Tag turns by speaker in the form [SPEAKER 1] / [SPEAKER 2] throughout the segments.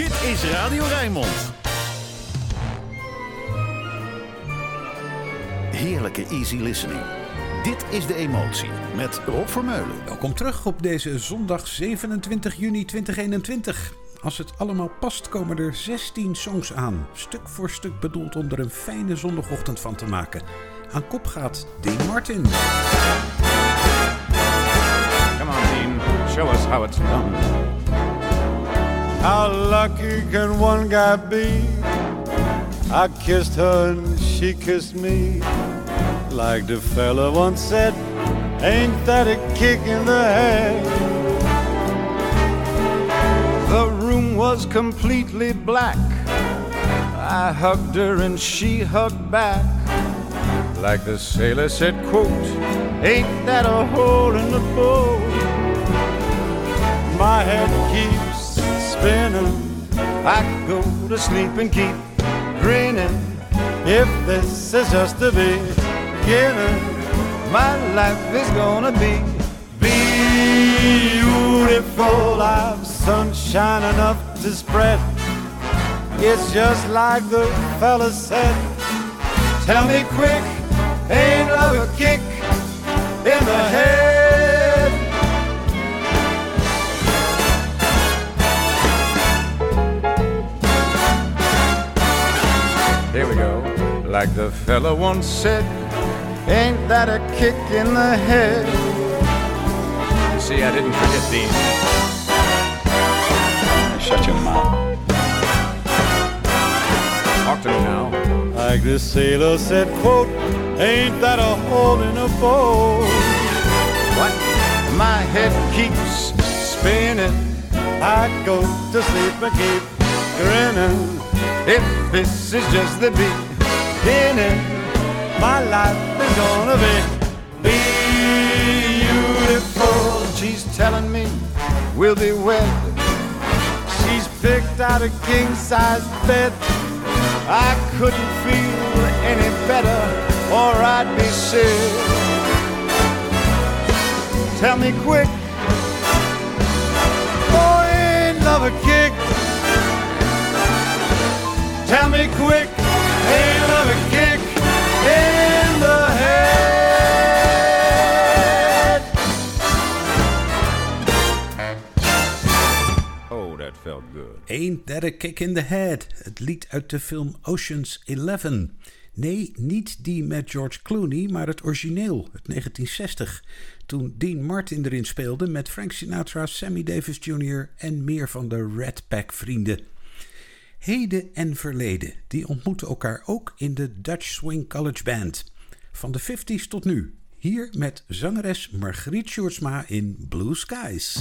[SPEAKER 1] Dit is Radio Rijnmond. Heerlijke easy listening. Dit is De Emotie met Rob Vermeulen.
[SPEAKER 2] Welkom terug op deze zondag 27 juni 2021. Als het allemaal past komen er 16 songs aan. Stuk voor stuk bedoeld om er een fijne zondagochtend van te maken. Aan kop gaat Dean Martin.
[SPEAKER 3] Come on, Dean. Show us how it's done.
[SPEAKER 4] How lucky can one guy be? I kissed her and she kissed me. Like the fella once said, ain't that a kick in the head? The room was completely black. I hugged her and she hugged back. Like the sailor said, quote, ain't that a hole in the boat? My head keeps spinning. I go to sleep and keep grinning. If this is just the beginning, my life is gonna be beautiful. I've sunshine enough to spread. It's just like the fella said. Tell me quick, ain't love a kick in the head? Like the fella once said, ain't that a kick in the head?
[SPEAKER 3] You see, I didn't forget Dean.
[SPEAKER 4] Shut your mouth.
[SPEAKER 3] Talk to me now.
[SPEAKER 4] Like the sailor said, quote, ain't that a hole in a boat?
[SPEAKER 3] What?
[SPEAKER 4] My head keeps spinning. I go to sleep and keep grinning. If this is just the beginning, my life is gonna be beautiful. She's telling me we'll be wed. She's picked out a king size bed. I couldn't feel any better, or I'd be sick. Tell me quick, oh, ain't love a kick? Tell me quick, ain't
[SPEAKER 2] Ain't That a Kick in the Head? Het lied uit de film Ocean's Eleven. Nee, niet die met George Clooney, maar het origineel, het 1960. Toen Dean Martin erin speelde met Frank Sinatra, Sammy Davis Jr. en meer van de Red Pack vrienden. Heden en verleden, die ontmoeten elkaar ook in de Dutch Swing College Band. Van de 50s tot nu. Hier met zangeres Margriet Sjoerdsma in Blue Skies.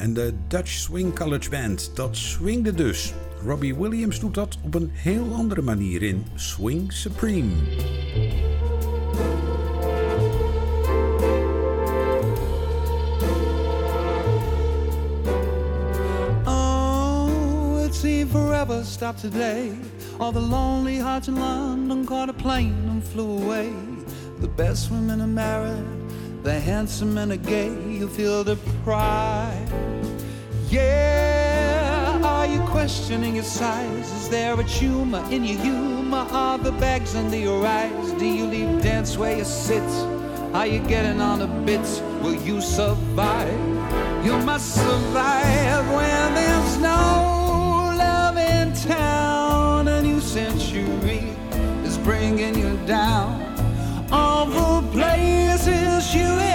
[SPEAKER 2] En de Dutch Swing College Band. Dat swingde dus. Robbie Williams doet dat op een heel andere manier in Swing Supreme.
[SPEAKER 5] Oh, it seemed forever stopped today. All the lonely hearts in London caught a plane and flew away. The best women are married, the handsome men are gay. You feel the pride. Yeah, are you questioning your size? Is there a tumor in your humor? Are the bags under your eyes? Do you leave dance where you sit? Are you getting on a bit? Will you survive? You must survive when there's no love in town. A new century is bringing you down. All the places you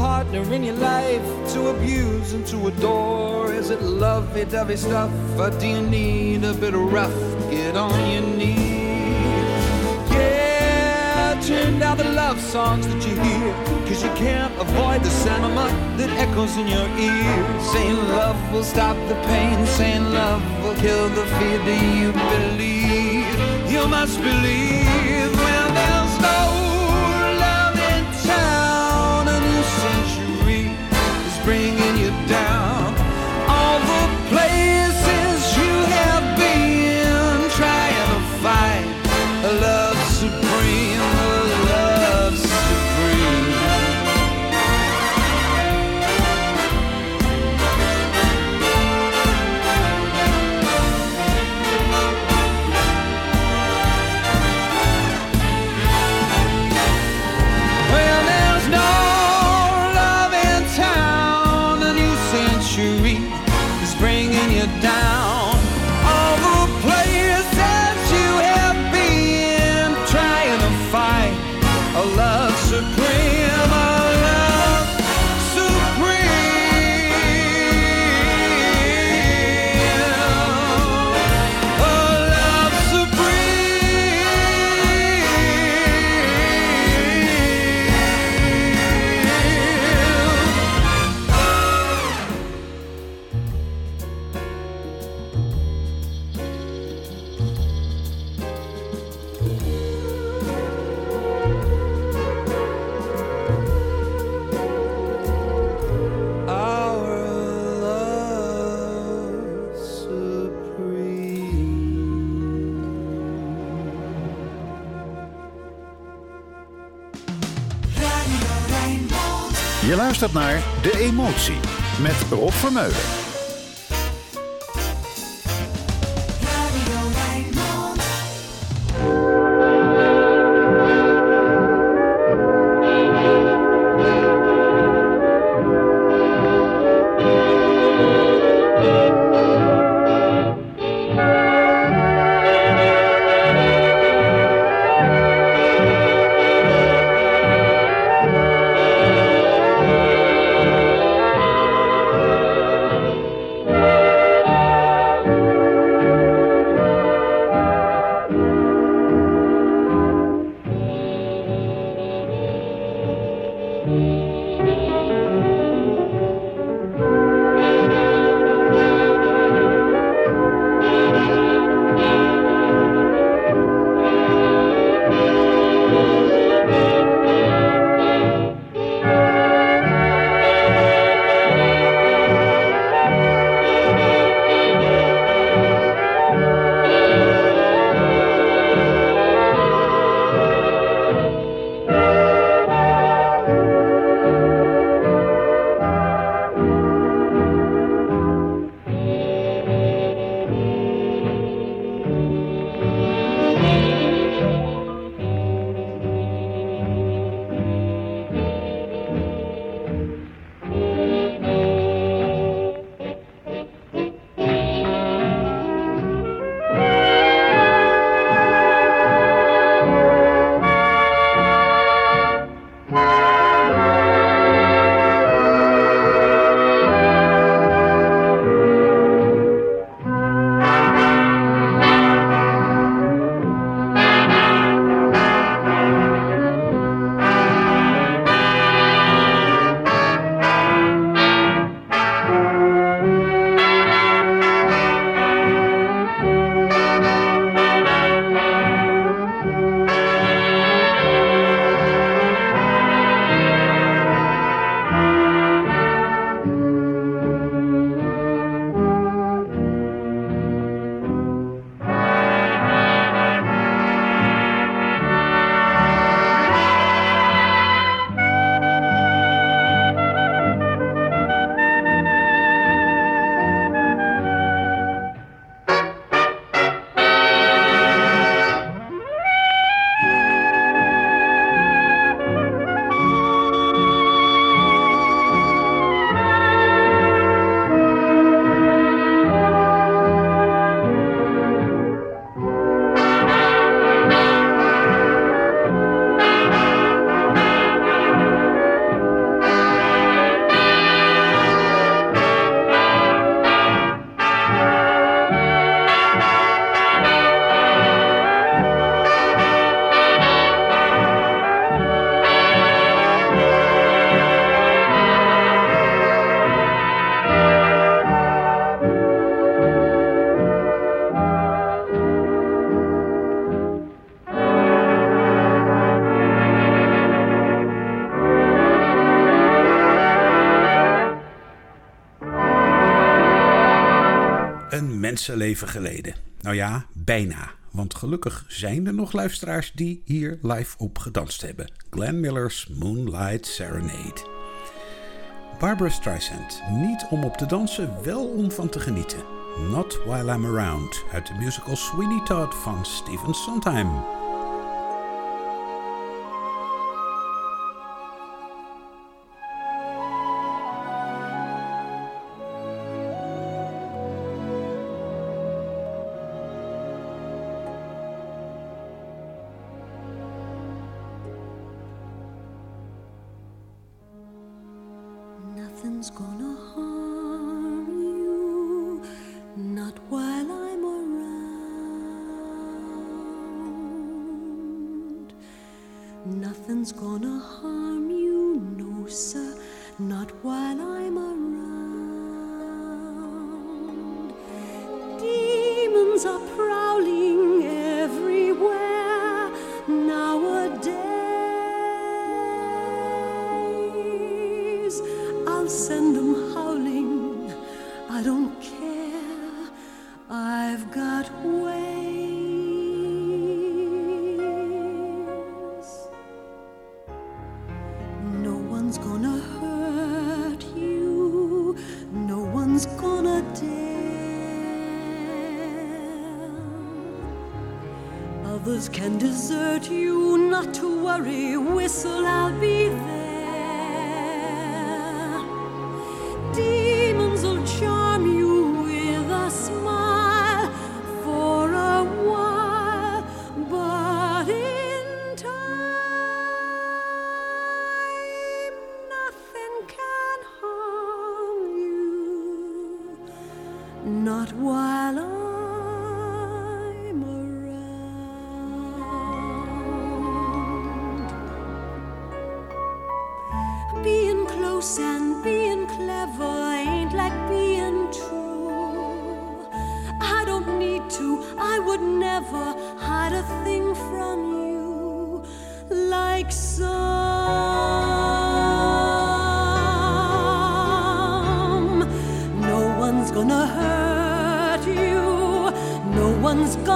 [SPEAKER 5] partner in your life to abuse and to adore? Is it lovey dovey stuff, or do you need a bit of rough? Get on your knees. Yeah, turn down the love songs that you hear, cause you can't avoid the sentiment that echoes in your ear. Saying love will stop the pain, saying love will kill the fear. Do you believe? You must believe down.
[SPEAKER 6] Met Rob Vermeulen.
[SPEAKER 2] Mensenleven geleden. Nou ja, bijna. Want gelukkig zijn er nog luisteraars die hier live op gedanst hebben. Glenn Miller's Moonlight Serenade. Barbara Streisand. Niet om op te dansen, wel om van te genieten. Not While I'm Around uit de musical Sweeney Todd van Stephen Sondheim.
[SPEAKER 6] Nothing's gonna harm you, no, sir, not while I'm around. Demons are prowling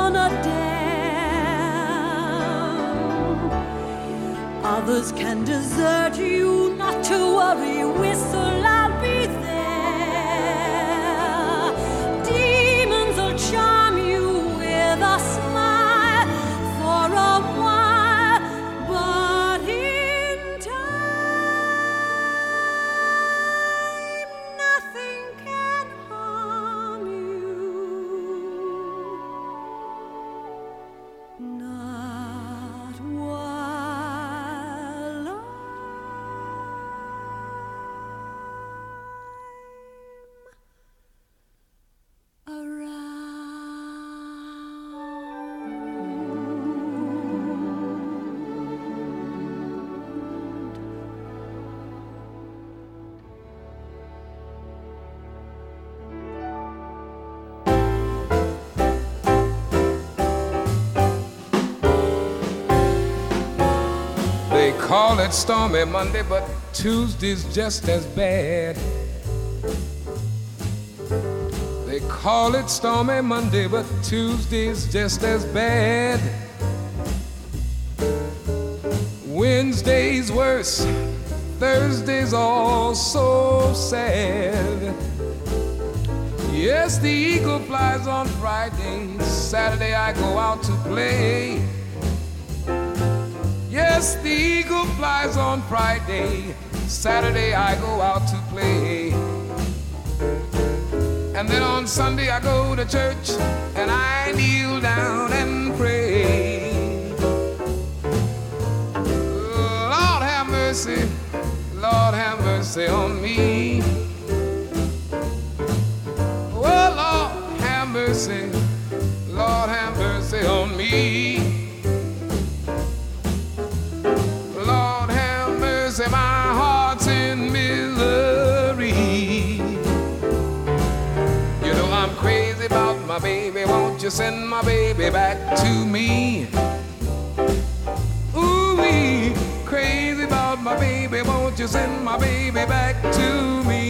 [SPEAKER 6] gonna dare. Others can desert you, not to worry, whistle,
[SPEAKER 7] stormy Monday, but Tuesday's just as bad. They call it stormy Monday, but Tuesday's just as bad. Wednesday's worse, Thursday's all so sad. Yes, the eagle flies on Friday, Saturday I go out to play. Yes, the eagle flies on Friday. Saturday I go out to play. And then on Sunday I go to church and I kneel down and pray. Lord have mercy, Lord have mercy on me. Send my baby back to me? Ooh, wee, crazy about my baby. Won't you send my baby back to me?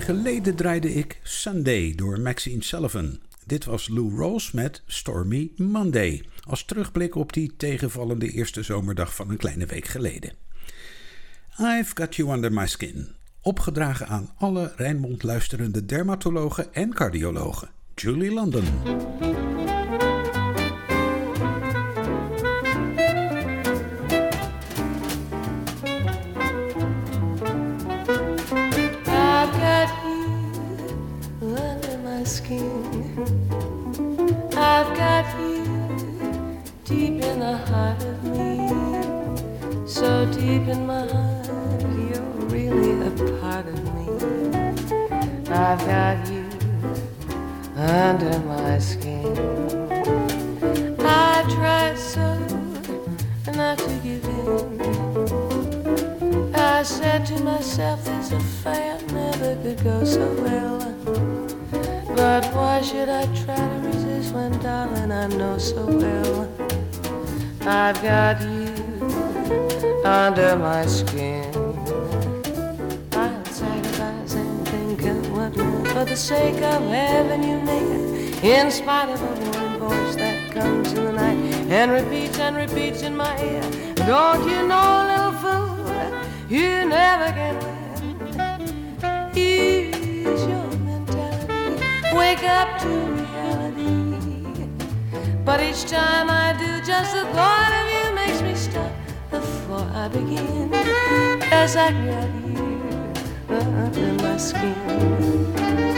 [SPEAKER 2] Geleden draaide ik Sunday door Maxine Sullivan. Dit was Lou Rawls met Stormy Monday. Als terugblik op die tegenvallende eerste zomerdag van een kleine week geleden. I've Got You Under My Skin. Opgedragen aan alle Rijnmond luisterende dermatologen en cardiologen. Julie London.
[SPEAKER 8] The heart of me. So deep in my heart, you're really a part of me. I've got you under my skin. I tried so not to give in. I said to myself, this affair never could go so well. But why should I try to resist when, darling, I know so well I've got you under my skin. I'll sacrifice and think of what not, for the sake of having you near. In spite of a warning voice that comes in the night and repeats and repeats in my ear. Don't you know, little fool, you never can win. Your mentality, wake up to each time I do, just the thought of you makes me stop before I begin. As I got you under my skin.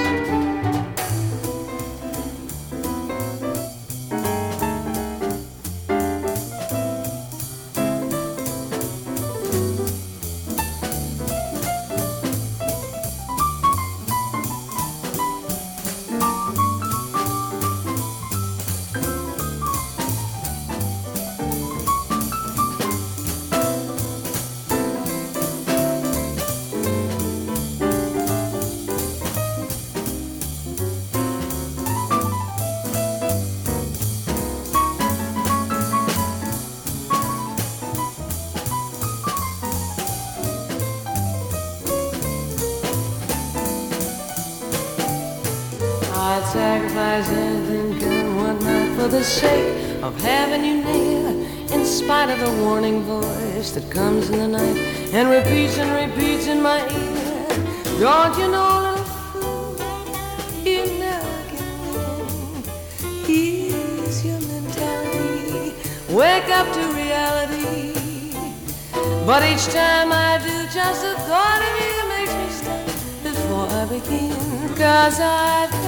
[SPEAKER 8] Sacrifice anything and whatnot for the sake of having you near. In spite of the warning voice that comes in the night and repeats and repeats in my ear. Don't you know, little fool, you never can win. Use your mentality. wake up to reality. But each time I do, just the thought of you makes me stop before I begin. Cause I've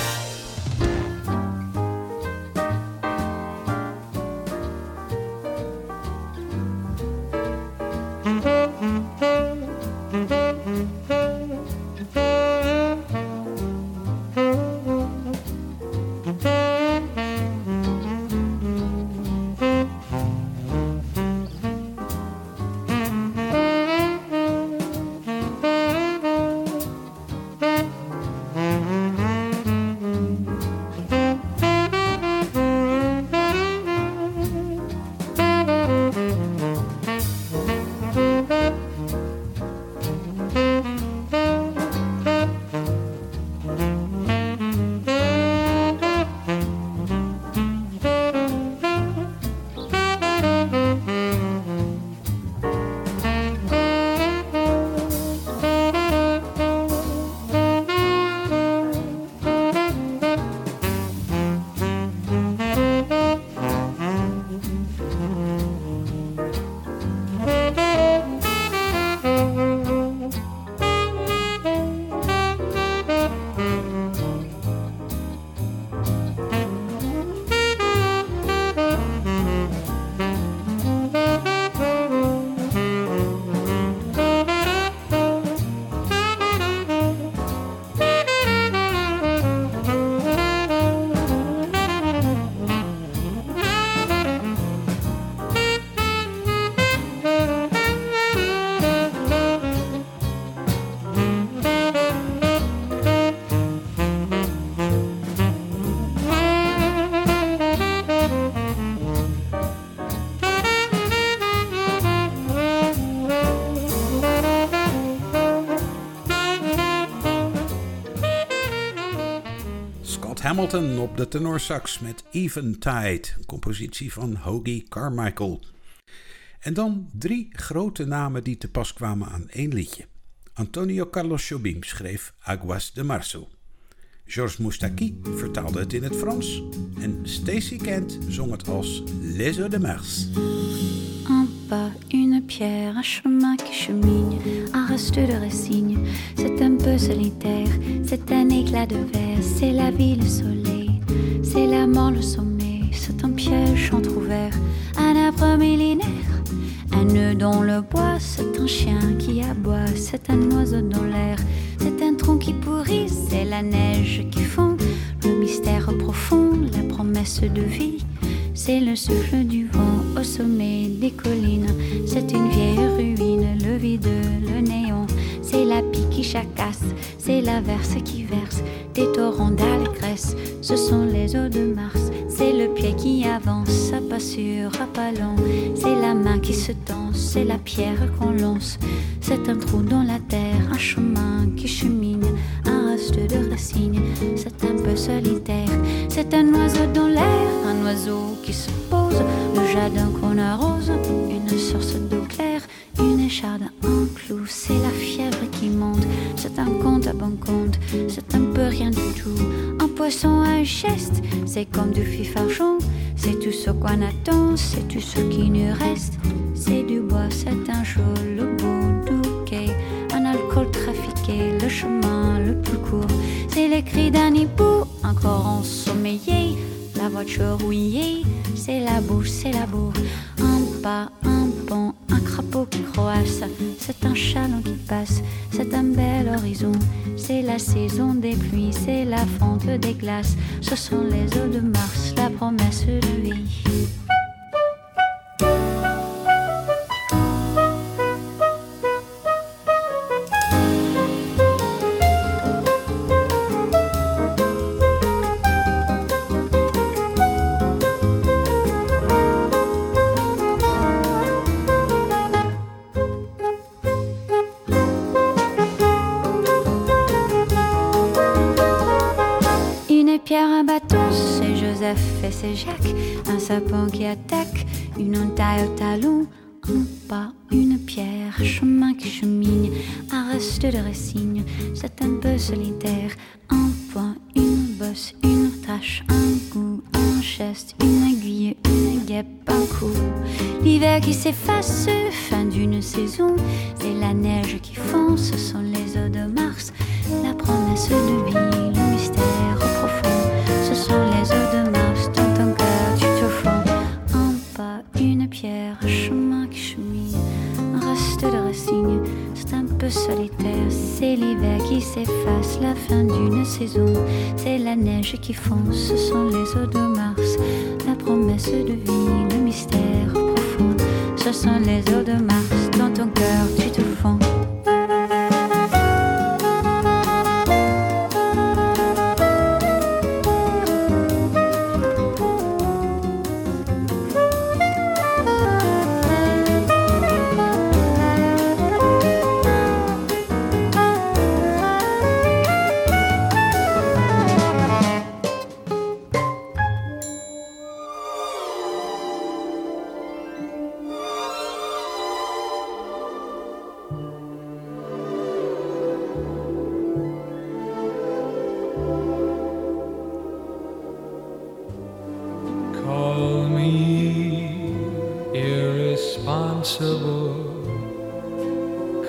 [SPEAKER 2] Hamilton op de tenorsax met Eventide, een compositie van Hoagie Carmichael. En dan drie grote namen die te pas kwamen aan één liedje. Antonio Carlos Jobim schreef Aguas de Marzo. Georges Moustaki vertaalde het in het Frans. En Stacy Kent zong het als Les Eaux de Mars.
[SPEAKER 9] Un pas, une pierre, un chemin qui chemine, un reste de résigne. C'est un peu solitaire, c'est un éclat de verre, c'est la vie, le soleil, c'est la mort, le sommeil, c'est un piège entrouvert, un arbre millénaire, un nœud dans le bois, c'est un chien qui aboie, c'est un oiseau dans l'air, c'est un tronc qui pourrit, c'est la neige qui fond, le mystère profond, la promesse de vie. C'est le souffle du vent au sommet des collines. C'est une vieille ruine, le vide, le néant. C'est la pie qui chacasse, c'est l'averse qui verse des torrents d'allégresse. Ce sont les eaux de Mars. C'est le pied qui avance, à pas sûr, à pas lent. C'est la main qui se tend, c'est la pierre qu'on lance. C'est un trou dans la terre, un chemin qui chemine, un reste de racines. C'est un peu solitaire, c'est un oiseau dans l'air, un oiseau qui se pose, le jardin qu'on arrose, une source d'eau claire, une écharde, un clou, c'est la fièvre qui monte, c'est un compte à bon compte, c'est un peu rien du tout, un poisson à une cheste, c'est comme du fif argent, c'est tout ce qu'on attend, c'est tout ce qui nous reste, c'est du bois, c'est un jour, le bout du quai, un alcool trafiqué, le chemin le plus court, c'est les cris d'un hibou, encore ensommeillé, la voiture rouillée, c'est la bouche, c'est la bourre. Un pas, un pont, un crapaud qui croasse. C'est un chaland qui passe, c'est un bel horizon. C'est la saison des pluies, c'est la fonte des glaces. Ce sont les eaux de Mars, la promesse de vie. Un serpent qui attaque, une entaille au talon, un pas, une pierre, chemin qui chemine, un reste de racine, c'est un peu solide.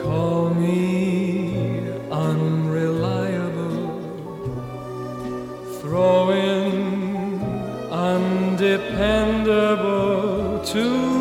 [SPEAKER 10] call me unreliable, throw in undependable too.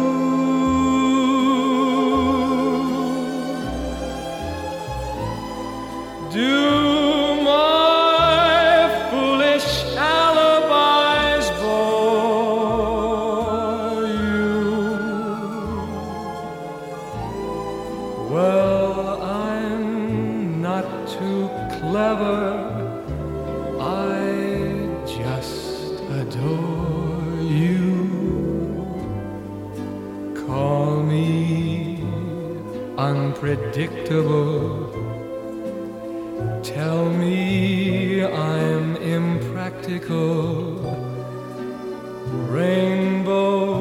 [SPEAKER 10] predictable. Tell me I'm impractical. Rainbows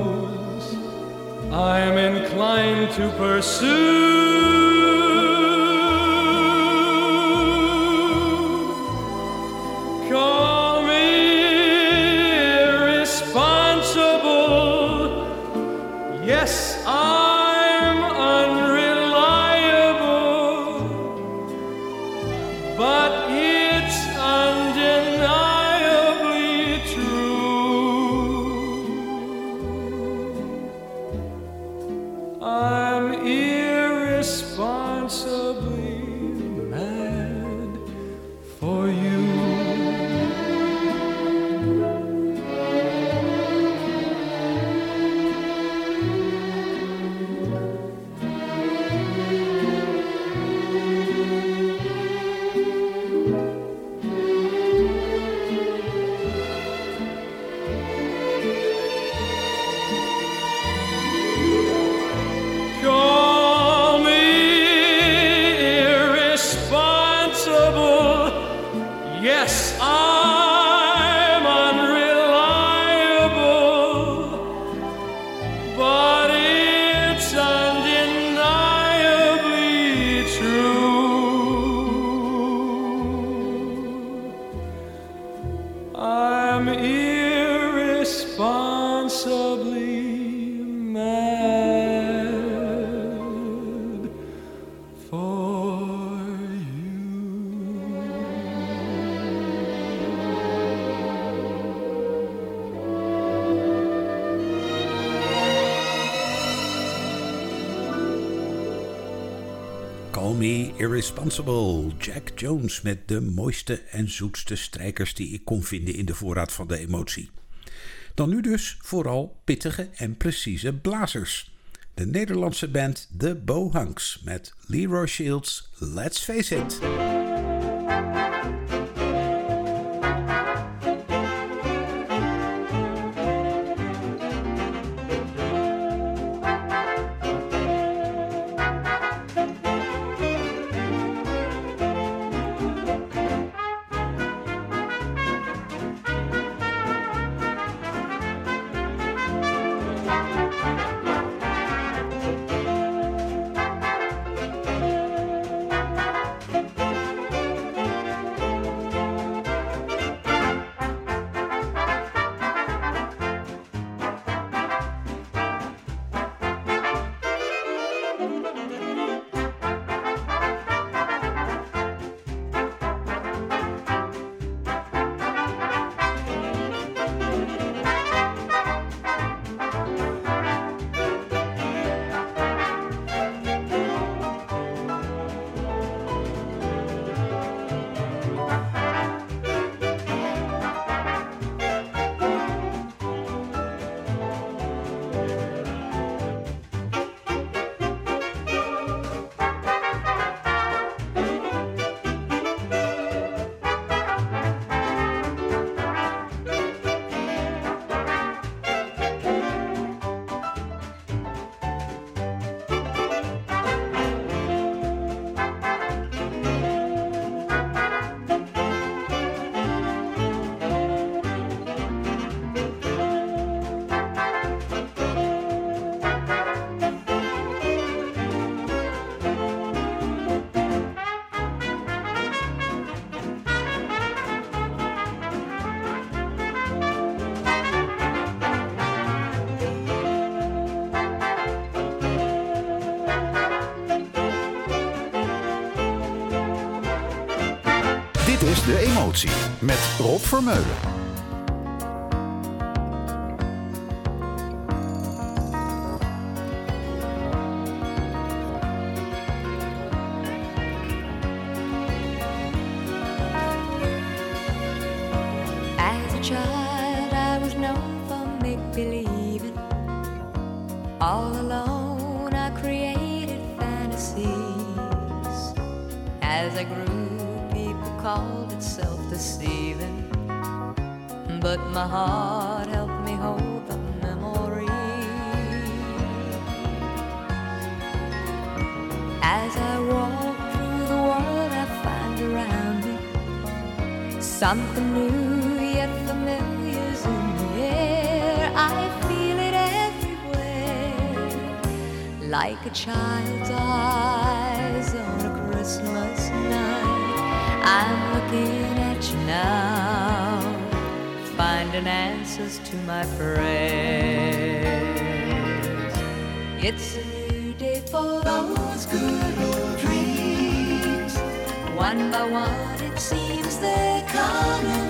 [SPEAKER 10] I'm inclined to pursue.
[SPEAKER 2] Responsible. Jack Jones met de mooiste en zoetste strijkers die ik kon vinden in de voorraad van de emotie. Dan nu dus vooral pittige en precieze blazers. De Nederlandse band The Bohunks met Leroy Shields Let's Face It.
[SPEAKER 11] As a child, I was known for make believing. All alone, I created fantasies. As I grew, people called it self deceiving. But my heart helped me hold the memory. As I walk through the world, I find around me something new yet familiar's in the air. I feel it everywhere, like a child's eyes on a Christmas night. I'm looking at you now, finding answers to my prayers. It's a new day for those good old dreams. One by one, it seems they're coming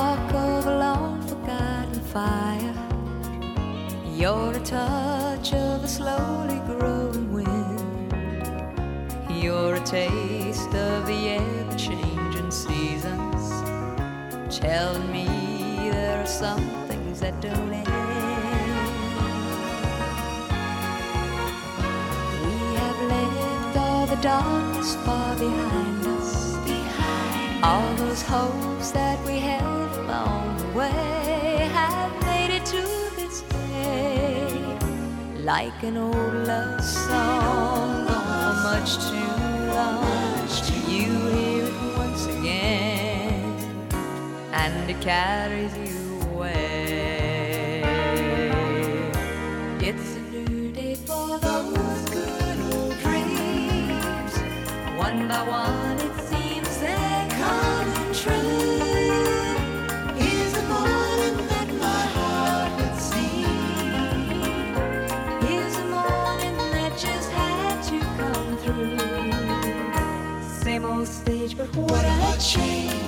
[SPEAKER 11] You're a touch of a slowly growing wind. You're a taste of the ever changing seasons. Telling me there are some things that don't end. We have left all the darkness far behind us. Behind all those hopes that we held along the way have made it to. Like an old love song, gone for much too long. You hear it once again and it carries you away. It's a new day for those good old dreams. One by one, change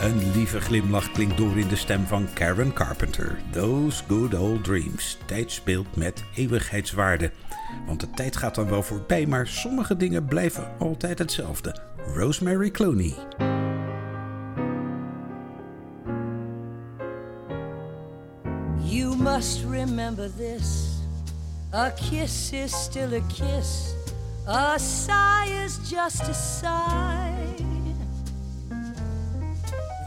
[SPEAKER 2] Een lieve glimlach klinkt door in de stem van Karen Carpenter. Those good old dreams. Tijd speelt met eeuwigheidswaarde. Want de tijd gaat dan wel voorbij, maar sommige dingen blijven altijd hetzelfde. Rosemary Clooney.
[SPEAKER 12] You must remember this. A kiss is still a kiss. A sigh is just a sigh.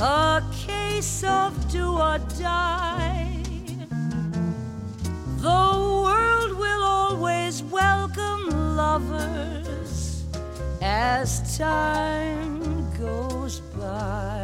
[SPEAKER 12] a case of do or die. The world will always welcome lovers as time goes by.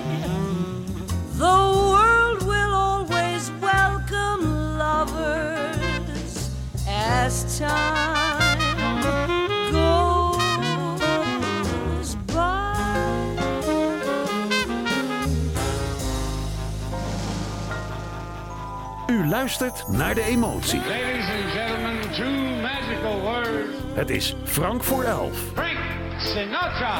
[SPEAKER 12] The world will always welcome lovers as time goes by.
[SPEAKER 1] U luistert naar de emotie.
[SPEAKER 13] Ladies and gentlemen, two magical words.
[SPEAKER 1] Het is Frank voor elf.
[SPEAKER 13] Frank Sinatra.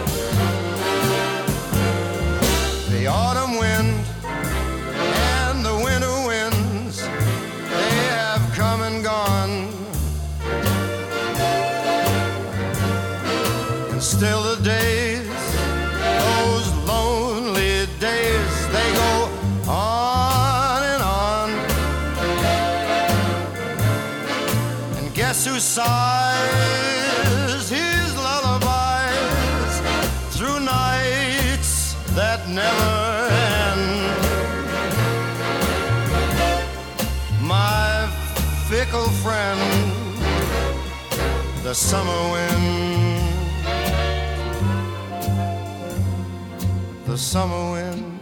[SPEAKER 4] The autumn wind and the winter winds, they have come and gone. And still the days, those lonely days, they go on and on. And guess who sighs friend, the summer wind. The summer wind,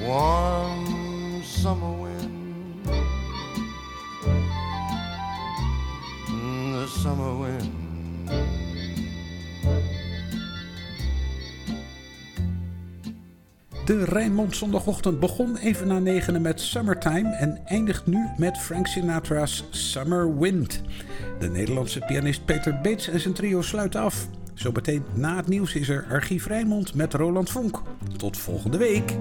[SPEAKER 4] warm summer wind, the summer wind.
[SPEAKER 2] De Rijnmond zondagochtend begon even na negenen met Summertime en eindigt nu met Frank Sinatra's Summer Wind. De Nederlandse pianist Peter Beets en zijn trio sluiten af. Zometeen na het nieuws is er Archief Rijnmond met Roland Vonk. Tot volgende week.